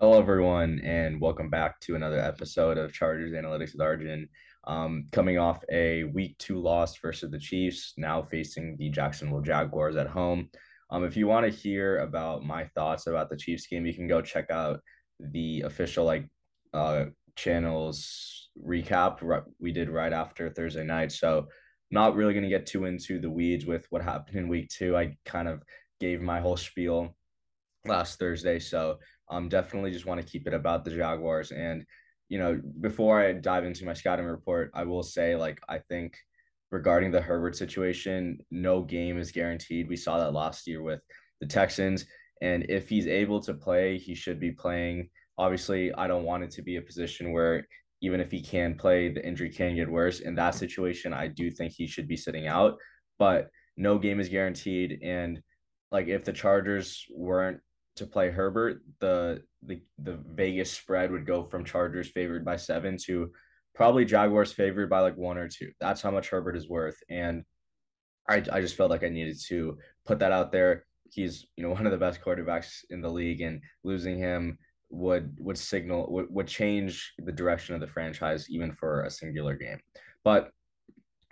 Hello, everyone, and welcome back to another episode of Chargers Analytics with Arjun. Um, coming off a week two loss versus the Chiefs, now facing the Jacksonville Jaguars at home. Um, if you want to hear about my thoughts about the Chiefs game, you can go check out the official like uh, channels recap we did right after Thursday night. So, not really going to get too into the weeds with what happened in week two. I kind of gave my whole spiel last Thursday. So, um, definitely just want to keep it about the Jaguars. And, you know, before I dive into my scouting report, I will say, like, I think regarding the Herbert situation, no game is guaranteed. We saw that last year with the Texans. And if he's able to play, he should be playing. Obviously, I don't want it to be a position where even if he can play, the injury can get worse. In that situation, I do think he should be sitting out. But no game is guaranteed. And like if the Chargers weren't to play Herbert, the the the Vegas spread would go from Chargers favored by seven to probably Jaguars favored by like one or two. That's how much Herbert is worth, and I I just felt like I needed to put that out there. He's you know one of the best quarterbacks in the league, and losing him would would signal would, would change the direction of the franchise even for a singular game. But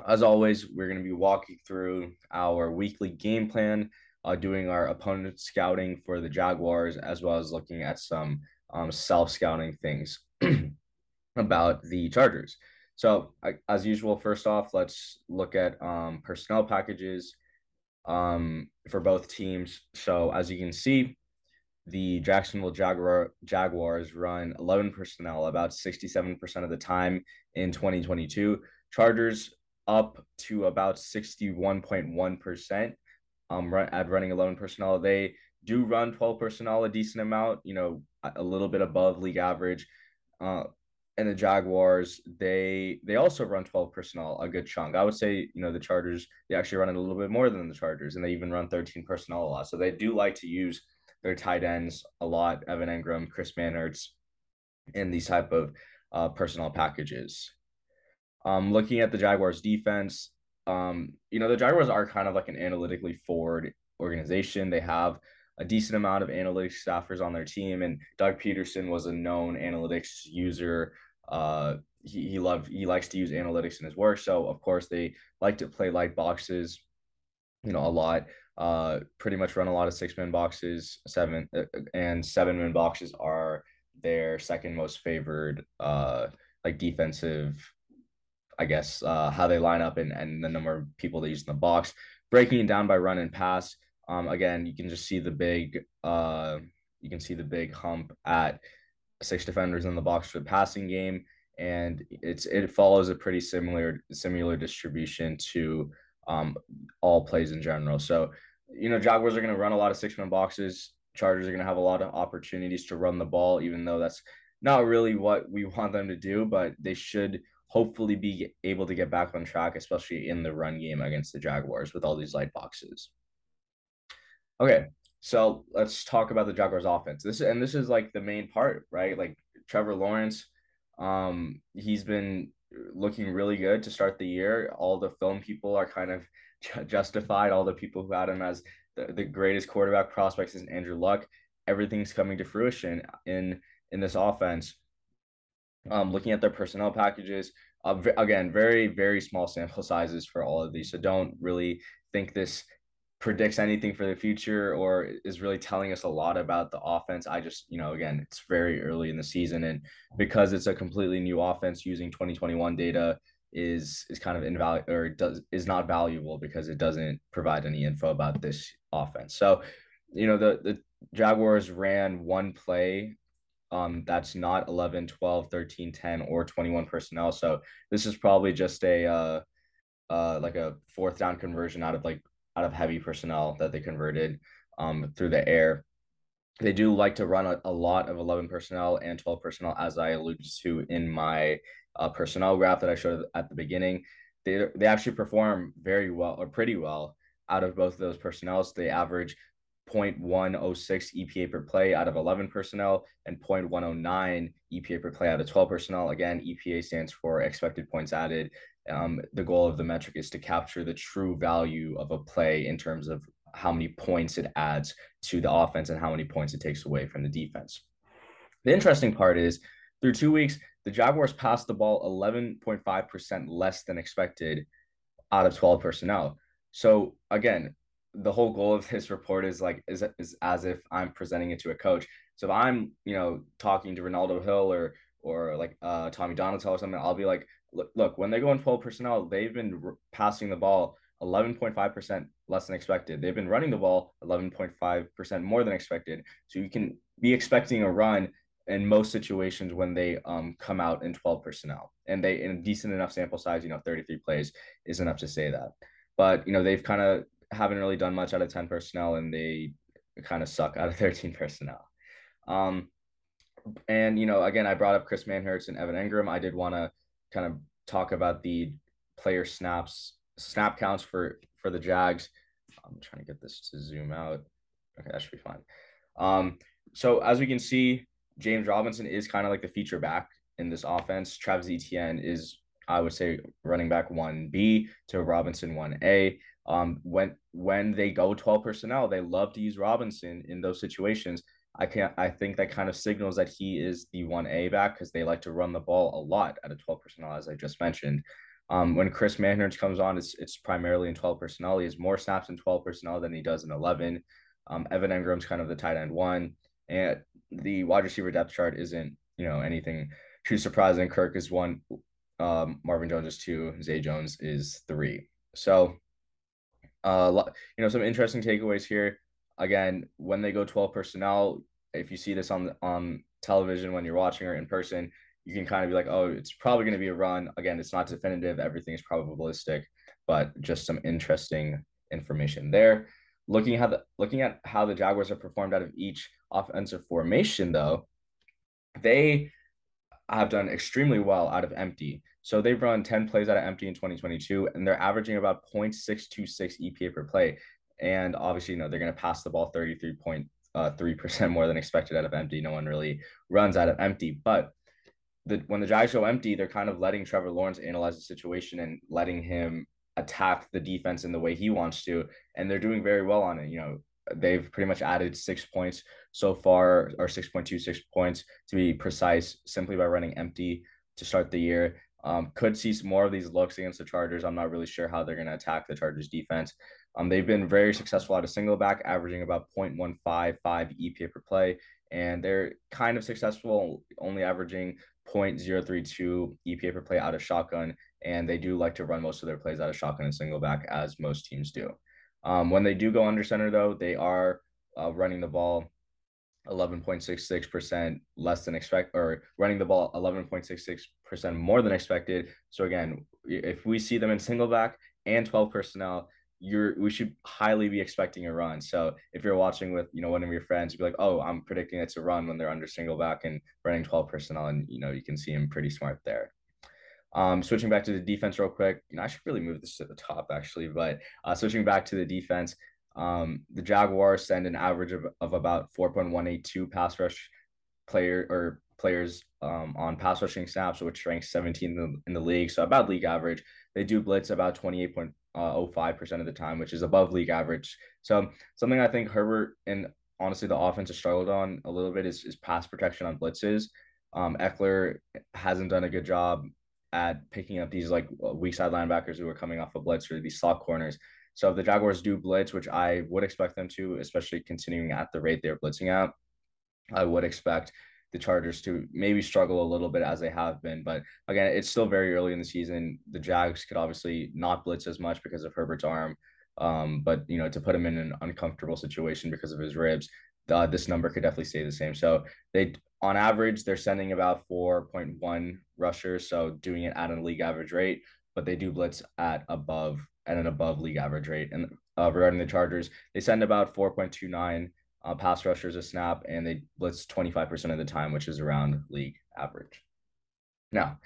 as always, we're going to be walking through our weekly game plan uh, doing our opponent scouting for the Jaguars, as well as looking at some um, self scouting things about the Chargers. So, as usual, first off, let's look at um, personnel packages um, for both teams. So, as you can see, the Jacksonville Jaguar Jaguars run 11 personnel about 67% of the time in 2022. Chargers up to about 61.1% um run at running 11 personnel. They do run 12 personnel a decent amount, you know, a little bit above league average. Uh, and the Jaguars, they they also run 12 personnel a good chunk. I would say, you know, the Chargers, they actually run it a little bit more than the Chargers, and they even run 13 personnel a lot. So they do like to use their tight ends a lot, Evan Engram, Chris Manhertz, in these type of uh, personnel packages. Um, looking at the Jaguars defense, um, you know, the Jaguars are kind of like an analytically forward organization. They have a decent amount of analytics staffers on their team, and Doug Pederson was a known analytics user. Uh, he he loved he likes to use analytics in his work, so of course they like to play light boxes, you know, a lot. Uh, pretty much run a lot of six man boxes, seven uh, and seven man boxes are their second most favored uh like defensive I guess, uh, how they line up and, and the number of people they use in the box. Breaking it down by run and pass. Um, again, you can just see the big, uh, you can see the big hump at six defenders in the box for the passing game, and it's it follows a pretty similar similar distribution to um, all plays in general. So, you know, Jaguars are going to run a lot of six man boxes. Chargers are going to have a lot of opportunities to run the ball, even though that's not really what we want them to do, but they should hopefully be able to get back on track, especially in the run game against the Jaguars with all these light boxes. Okay, so let's talk about the Jaguars offense. This and this is like the main part, right? Like Trevor Lawrence, um, he's been looking really good to start the year. All the film people are kind of justified. All the people who had him as the, the greatest quarterback prospects is Andrew Luck. Everything's coming to fruition in in this offense. Um, looking at their personnel packages, uh, again, very very small sample sizes for all of these, so don't really think this predicts anything for the future or is really telling us a lot about the offense. I just, you know, again, it's very early in the season and because it's a completely new offense using 2021 data is is kind of invaluable or does is not valuable because it doesn't provide any info about this offense. So, you know, the the Jaguars ran one play um that's not 11, 12, 13, 10 or 21 personnel. So, this is probably just a uh uh like a fourth down conversion out of like out of heavy personnel that they converted um, through the air. They do like to run a, a, lot of 11 personnel and 12 personnel, as I alluded to in my uh, personnel graph that I showed at the beginning. They, they actually perform very well or pretty well out of both of those personnels. They average 0.106 EPA per play out of 11 personnel and 0.109 EPA per play out of 12 personnel. Again, EPA stands for expected points added um, the goal of the metric is to capture the true value of a play in terms of how many points it adds to the offense and how many points it takes away from the defense. The interesting part is through two weeks, the Jaguars passed the ball 11.5% less than expected out of 12 personnel. So again, the whole goal of this report is like is, is as if I'm presenting it to a coach. So if I'm, you know, talking to Renaldo Hill or or like uh, Tommy Donatell or something, I'll be like, look, look when they go in 12 personnel, they've been passing the ball 11.5% less than expected. They've been running the ball 11.5% more than expected. So you can be expecting a run in most situations when they um, come out in 12 personnel and they in a decent enough sample size, you know, 33 plays is enough to say that. But, you know, they've kind of haven't really done much out of 10 personnel and they kind of suck out of 13 personnel. Um, and, you know, again, I brought up Chris Manhertz and Evan Engram. I did want to kind of talk about the player snaps snap counts for for the Jags. I'm trying to get this to zoom out. Okay, that should be fine. Um, so as we can see, James Robinson is kind of like the feature back in this offense. Travis Etienne is, I would say, running back one B to Robinson one A. Um, when when they go 12 personnel, they love to use Robinson in those situations I can I think that kind of signals that he is the one A back because they like to run the ball a lot at a 12 personnel, as I just mentioned. Um, when Chris Manhertz comes on, it's it's primarily in 12 personnel. He has more snaps in 12 personnel than he does in 11. Um, Evan Engram's kind of the tight end one, and the wide receiver depth chart isn't you know anything too surprising. Kirk is one, um, Marvin Jones is two, Zay Jones is three. So, you know, some interesting takeaways here again, when they go 12 personnel, if you see this on on television when you're watching or in person, you can kind of be like, oh, it's probably going to be a run. Again, it's not definitive. Everything is probabilistic, but just some interesting information there. Looking how the looking at how the Jaguars have performed out of each offensive formation, though, they have done extremely well out of empty. So they've run 10 plays out of empty in 2022, and they're averaging about 0.626 EPA per play. And obviously, you know, they're going to pass the ball 33.3% uh, more than expected out of empty. No one really runs out of empty. But the, when the Jags go empty, they're kind of letting Trevor Lawrence analyze the situation and letting him attack the defense in the way he wants to. And they're doing very well on it. You know, they've pretty much added six points so far, or 6.26 points to be precise, simply by running empty to start the year. Um, could see some more of these looks against the Chargers. I'm not really sure how they're going to attack the Chargers defense. Um, they've been very successful out of single back, averaging about 0.155 EPA per play, and they're kind of successful, only averaging 0.032 EPA per play out of shotgun. And they do like to run most of their plays out of shotgun and single back, as most teams do. Um, when they do go under center, though, they are uh, running the ball 11.66% less than expect or running the ball 11.66% more than expected. So again, if we see them in single back and 12 personnel, you're we should highly be expecting a run. So if you're watching with, you know, one of your friends, you'd be like, "Oh, I'm predicting it's a run when they're under single back and running 12 personnel and you know, you can see him pretty smart there. Um, switching back to the defense real quick, you know, I should really move this to the top actually, but uh, switching back to the defense, um, the Jaguars send an average of, of about 4.182 pass rush player or players um, on pass rushing snaps, which ranks 17 in the, in the league. So about league average. They do blitz about 28. uh, 05% of the time, which is above league average. So something I think Herbert and honestly the offense has struggled on a little bit is, is pass protection on blitzes. Um, Ekeler hasn't done a good job at picking up these like weak side linebackers who are coming off a of blitz or these slot corners. So if the Jaguars do blitz, which I would expect them to, especially continuing at the rate they're blitzing at, I would expect the Chargers to maybe struggle a little bit as they have been. But again, it's still very early in the season. The Jags could obviously not blitz as much because of Herbert's arm. Um, but you know, to put him in an uncomfortable situation because of his ribs, uh, this number could definitely stay the same. So they, on average, they're sending about 4.1 rushers, so doing it at a league average rate. But they do blitz at above at an above league average rate. And uh, regarding the Chargers, they send about 4.29 uh, pass rushers a snap, and they blitz 25% of the time, which is around league average. Now,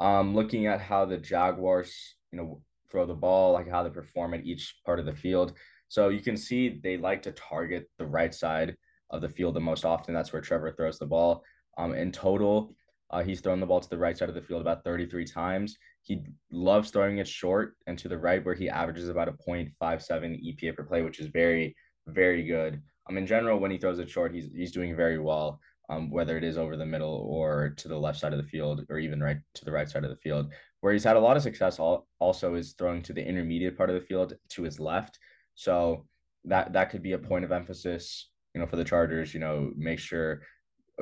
um, looking at how the Jaguars, you know, throw the ball, like how they perform at each part of the field. So you can see they like to target the right side of the field the most often. That's where Trevor throws the ball. Um, in total, uh, he's thrown the ball to the right side of the field about 33 times. He loves throwing it short and to the right, where he averages about a 0.57 EPA per play, which is very, very good. Um, in general, when he throws it short, he's he's doing very well. Um, whether it is over the middle or to the left side of the field, or even right to the right side of the field. Where he's had a lot of success All, also is throwing to the intermediate part of the field to his left. So that that could be a point of emphasis, you know, for the Chargers. You know, make sure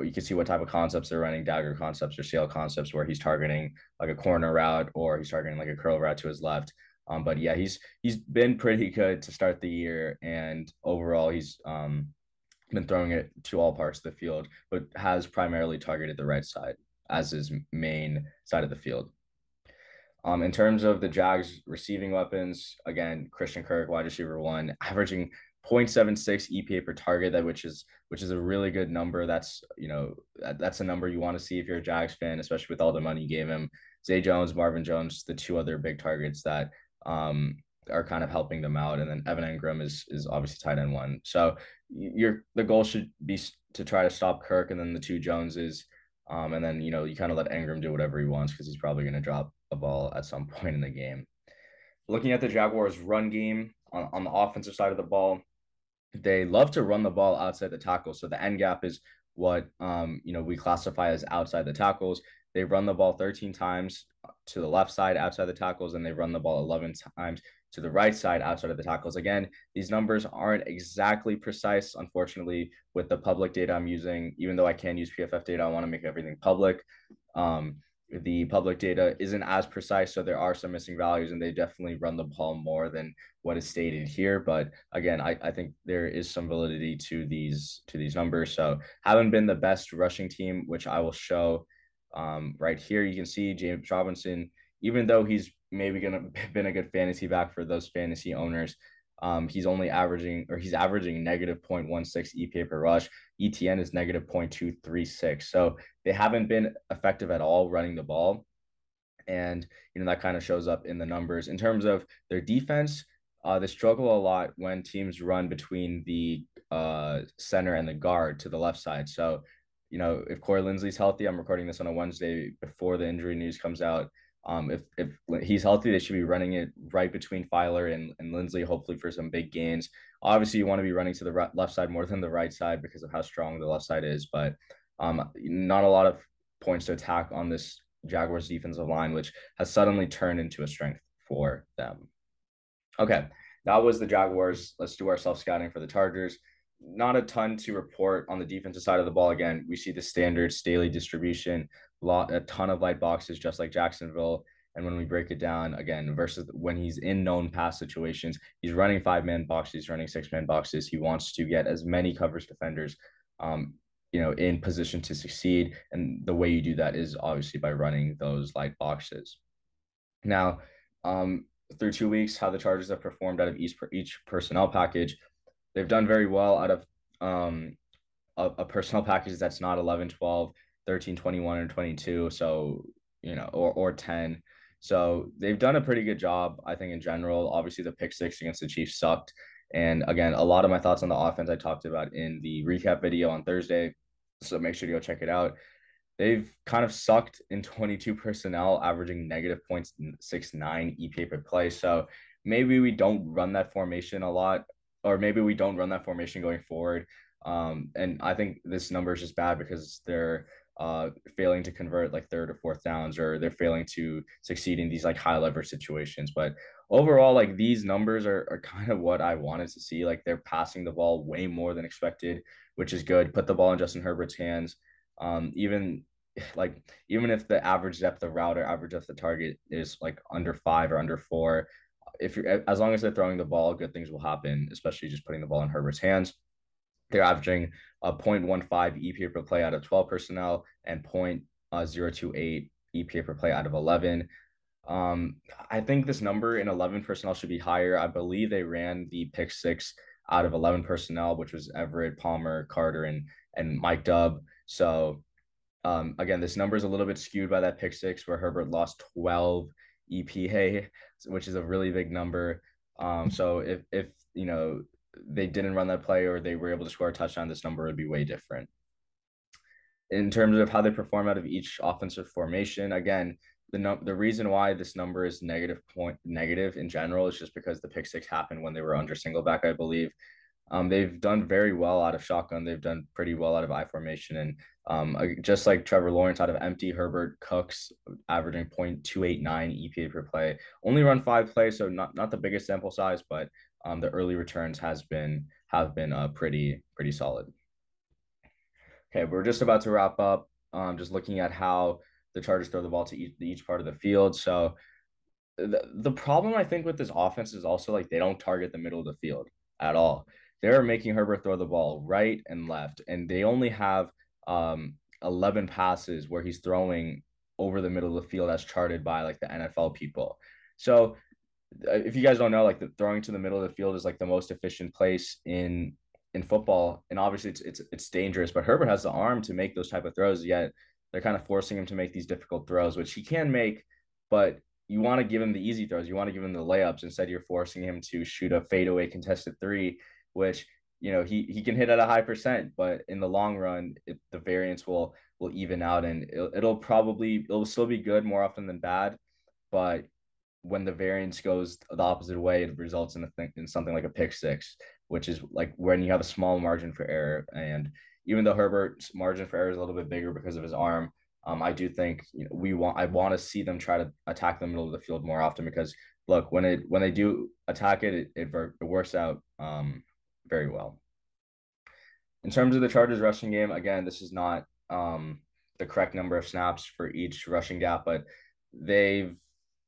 you can see what type of concepts they're running, dagger concepts or sail concepts, where he's targeting like a corner route or he's targeting like a curl route to his left. Um, but yeah, he's he's been pretty good to start the year, and overall he's um been throwing it to all parts of the field, but has primarily targeted the right side as his main side of the field. Um, in terms of the Jags receiving weapons, again, Christian Kirk, wide receiver one, averaging 0.76 EPA per target, that which is which is a really good number. That's you know that, that's a number you want to see if you're a Jags fan, especially with all the money you gave him. Zay Jones, Marvin Jones, the two other big targets that um, are kind of helping them out, and then Evan Engram is is obviously tight end one. So your the goal should be to try to stop Kirk, and then the two Joneses, um, and then you know you kind of let Engram do whatever he wants because he's probably going to drop a ball at some point in the game. Looking at the Jaguars' run game on, on the offensive side of the ball, they love to run the ball outside the tackle. So the end gap is what um, you know we classify as outside the tackles. They run the ball 13 times to the left side outside the tackles, and they run the ball 11 times to the right side outside of the tackles. Again, these numbers aren't exactly precise, unfortunately, with the public data I'm using. Even though I can use PFF data, I want to make everything public. Um, the public data isn't as precise, so there are some missing values, and they definitely run the ball more than what is stated here. But again, I, I think there is some validity to these to these numbers. So haven't been the best rushing team, which I will show um, right here. You can see James Robinson, even though he's maybe gonna been a good fantasy back for those fantasy owners. Um, he's only averaging or he's averaging negative 0.16 EPA per rush. Etienne is negative 0.236. So they haven't been effective at all running the ball. And, you know, that kind of shows up in the numbers. In terms of their defense, uh, they struggle a lot when teams run between the uh, center and the guard to the left side. So, you know, if Corey Linsley's healthy, I'm recording this on a Wednesday before the injury news comes out. Um, if if he's healthy, they should be running it right between Feiler and, and Linsley, hopefully for some big gains. Obviously, you want to be running to the left side more than the right side because of how strong the left side is, but um, not a lot of points to attack on this Jaguars defensive line, which has suddenly turned into a strength for them. Okay, that was the Jaguars. Let's do our self scouting for the Chargers. Not a ton to report on the defensive side of the ball. Again, we see the standard Staley distribution lot a ton of light boxes just like Jacksonville. And when we break it down again, versus when he's in known pass situations, he's running five man boxes, he's running six man boxes. He wants to get as many coverage defenders, um, you know, in position to succeed. And the way you do that is obviously by running those light boxes. Now, um, through two weeks, how the Chargers have performed out of each per- each personnel package, they've done very well out of um, a, a package that's not 11, 12 13, 21, or 22. So, you know, or, or 10. So they've done a pretty good job, I think, in general. Obviously, the pick six against the Chiefs sucked. And again, a lot of my thoughts on the offense I talked about in the recap video on Thursday. So make sure to go check it out. They've kind of sucked in 22 personnel, averaging negative 0.69 EPA per play. So maybe we don't run that formation a lot, or maybe we don't run that formation going forward. Um, and I think this number is just bad because they're uh, failing to convert like third or fourth downs, or they're failing to succeed in these like high leverage situations. But overall, like these numbers are, are kind of what I wanted to see. Like they're passing the ball way more than expected, which is good. Put the ball in Justin Herbert's hands. Um, even like even if the average depth of route or average depth of target is like under five or under four, if you're as long as they're throwing the ball, good things will happen, especially just putting the ball in Herbert's hands. They're averaging a 0.15 EPA per play out of 12 personnel and uh, 0.028 EPA per play out of 11. Um, I think this number in 11 personnel should be higher. I believe they ran the pick six out of 11 personnel, which was Everett, Palmer, Carter, and and Mike Dubb. So um, again, this number is a little bit skewed by that pick six where Herbert lost 12 EPA, which is a really big number. Um, so if if you know they didn't run that play or they were able to score a touchdown, this number would be way different. In terms of how they perform out of each offensive formation, again, the num- the reason why this number is negative point negative in general is just because the pick six happened when they were under single back, I believe. Um, they've done very well out of shotgun. They've done pretty well out of I formation, and um, just like Trevor Lawrence out of empty, Herbert Cooks averaging 0.289 EPA per play. Only run five plays, so not not the biggest sample size, but um, the early returns has been have been uh, pretty pretty solid. Okay, we're just about to wrap up. Um, just looking at how the Chargers throw the ball to each, each part of the field. So the, the problem I think with this offense is also like they don't target the middle of the field at all. They're making Herbert throw the ball right and left, and they only have um, 11 passes where he's throwing over the middle of the field as charted by like the NFL people. So uh, if you guys don't know, like the throwing to the middle of the field is like the most efficient place in in football, and obviously it's it's it's dangerous. But Herbert has the arm to make those type of throws. Yet they're kind of forcing him to make these difficult throws, which he can make, but you want to give him the easy throws. You want to give him the layups. Instead, you're forcing him to shoot a fadeaway contested three, which you know he he can hit at a high percent, but in the long run, it, the variance will will even out, and it'll, it'll probably it'll still be good more often than bad, but when the variance goes the opposite way, it results in a thing in something like a pick six, which is like when you have a small margin for error. And even though Herbert's margin for error is a little bit bigger because of his arm, um, I do think you know, we want I want to see them try to attack the middle of the field more often because look when it when they do attack it, it it, it works out um, very well. In terms of the Chargers rushing game, again, this is not um, the correct number of snaps for each rushing gap, but they've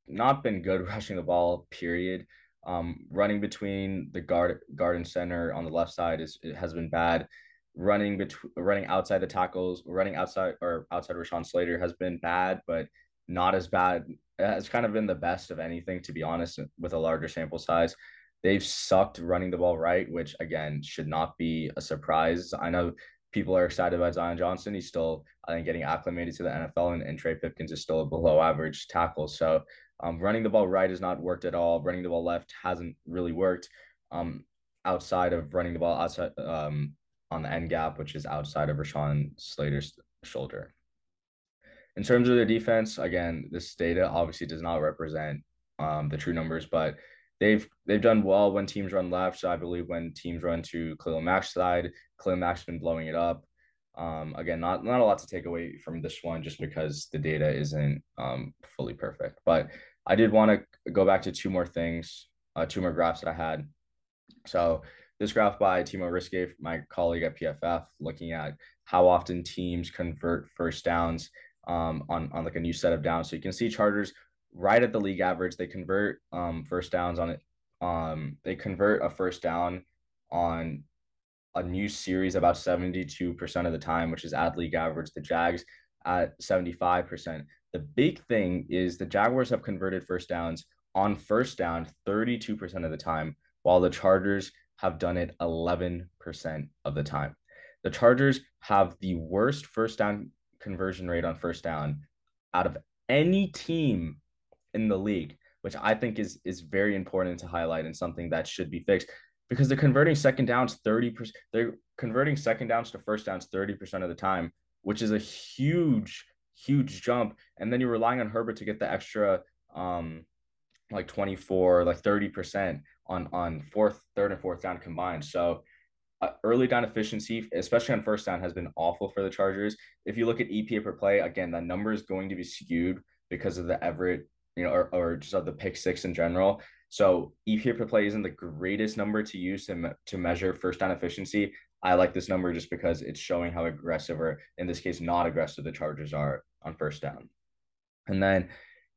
not been good rushing the ball. Period. Um, running between the guard garden center on the left side is has been bad. Running between running outside the tackles, running outside or outside Rashawn Slater has been bad, but not as bad. It's kind of been the best of anything, to be honest, with a larger sample size. They've sucked running the ball right, which again should not be a surprise. I know people are excited about Zion Johnson. He's still, I think, getting acclimated to the NFL, and, and Trey Pipkins is still a below average tackle. So um, running the ball right has not worked at all. Running the ball left hasn't really worked. Um, outside of running the ball outside um, on the end gap, which is outside of Rashawn Slater's shoulder. In terms of their defense, again, this data obviously does not represent um, the true numbers, but they've they've done well when teams run left. So I believe when teams run to Khalil Mack's side, Khalil Mack's been blowing it up. Um, again, not not a lot to take away from this one, just because the data isn't um, fully perfect. But I did want to go back to two more things, uh, two more graphs that I had. So this graph by Timo Riske, my colleague at PFF, looking at how often teams convert first downs um, on, on like a new set of downs. So you can see Chargers right at the league average. They convert um, first downs on it. Um, they convert a first down on a new series about 72% of the time, which is at league average. The Jags at 75%. The big thing is the Jaguars have converted first downs on first down 32% of the time, while the Chargers have done it 11% of the time. The Chargers have the worst first down conversion rate on first down out of any team in the league, which I think is is very important to highlight and something that should be fixed because they're converting second downs 30%. They're converting second downs to first downs 30% of the time, which is a huge huge jump. And then you're relying on Herbert to get the extra um, like 24, like 30% on on fourth, third, and fourth down combined. So uh, early down efficiency, especially on first down, has been awful for the Chargers. If you look at EPA per play, again, that number is going to be skewed because of the Everett, you know, or, or just of the pick six in general. So EPA per play isn't the greatest number to use to, to measure first down efficiency. I like this number just because it's showing how aggressive, or in this case, not aggressive, the Chargers are on first down. And then,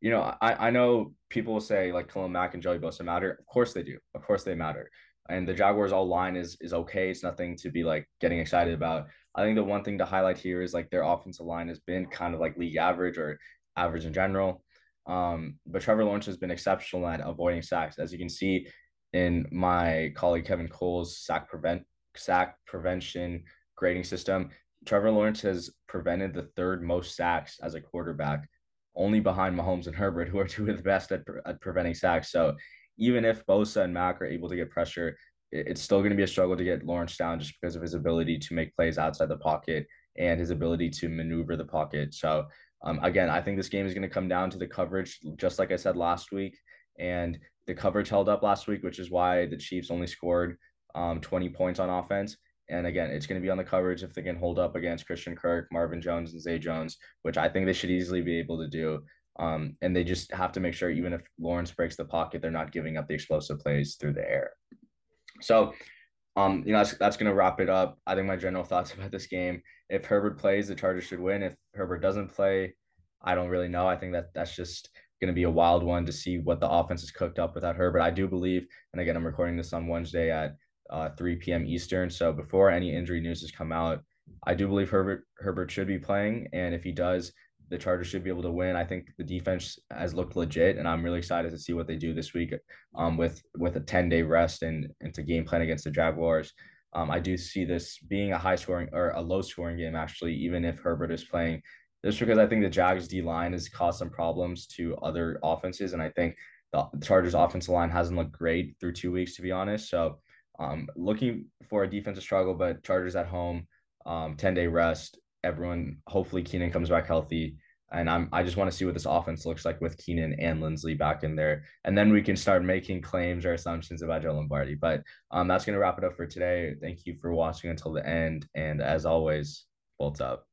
you know, I, I know people will say like Khalil Mack and Joey Bosa matter. Of course they do. Of course they matter and the Jaguars all line is is okay. It's nothing to be like getting excited about. I think the one thing to highlight here is like their offensive line has been kind of like league average or average in general. Um, but Trevor Lawrence has been exceptional at avoiding sacks, as you can see in my colleague Kevin Cole's sack prevent sack prevention grading system. Trevor Lawrence has prevented the third most sacks as a quarterback, only behind Mahomes and Herbert, who are two of the best at, at preventing sacks. So even if Bosa and Mack are able to get pressure, it's still going to be a struggle to get Lawrence down just because of his ability to make plays outside the pocket and his ability to maneuver the pocket. So, um, again, I think this game is going to come down to the coverage, just like I said last week. And the coverage held up last week, which is why the Chiefs only scored um, 20 points on offense. And again, it's going to be on the coverage if they can hold up against Christian Kirk, Marvin Jones, and Zay Jones, which I think they should easily be able to do. Um, and they just have to make sure, even if Lawrence breaks the pocket, they're not giving up the explosive plays through the air. So, um, you know, that's, that's to wrap it up. I think my general thoughts about this game. If Herbert plays, the Chargers should win. If Herbert doesn't play, I don't really know. I think that that's just to be a wild one to see what the offense is cooked up without Herbert. I do believe, and again, I'm recording this on Wednesday at uh, 3 p.m. Eastern. So before any injury news has come out, I do believe Herbert Herbert should be playing, and if he does, the Chargers should be able to win. I think the defense has looked legit, and I'm really excited to see what they do this week um, with with a 10 day rest and into game plan against the Jaguars. Um, I do see this being a high scoring or a low scoring game, actually, even if Herbert is playing. Just because I think the Jags D line has caused some problems to other offenses, and I think the Chargers offensive line hasn't looked great through two weeks, to be honest. So, um, looking for a defensive struggle, but Chargers at home, um, 10 day rest everyone hopefully Keenan comes back healthy. And I'm I just want to see what this offense looks like with Keenan and Linsley back in there. And then we can start making claims or assumptions about Joe Lombardi. But um that's gonna wrap it up for today. Thank you for watching until the end. And as always, bolts up.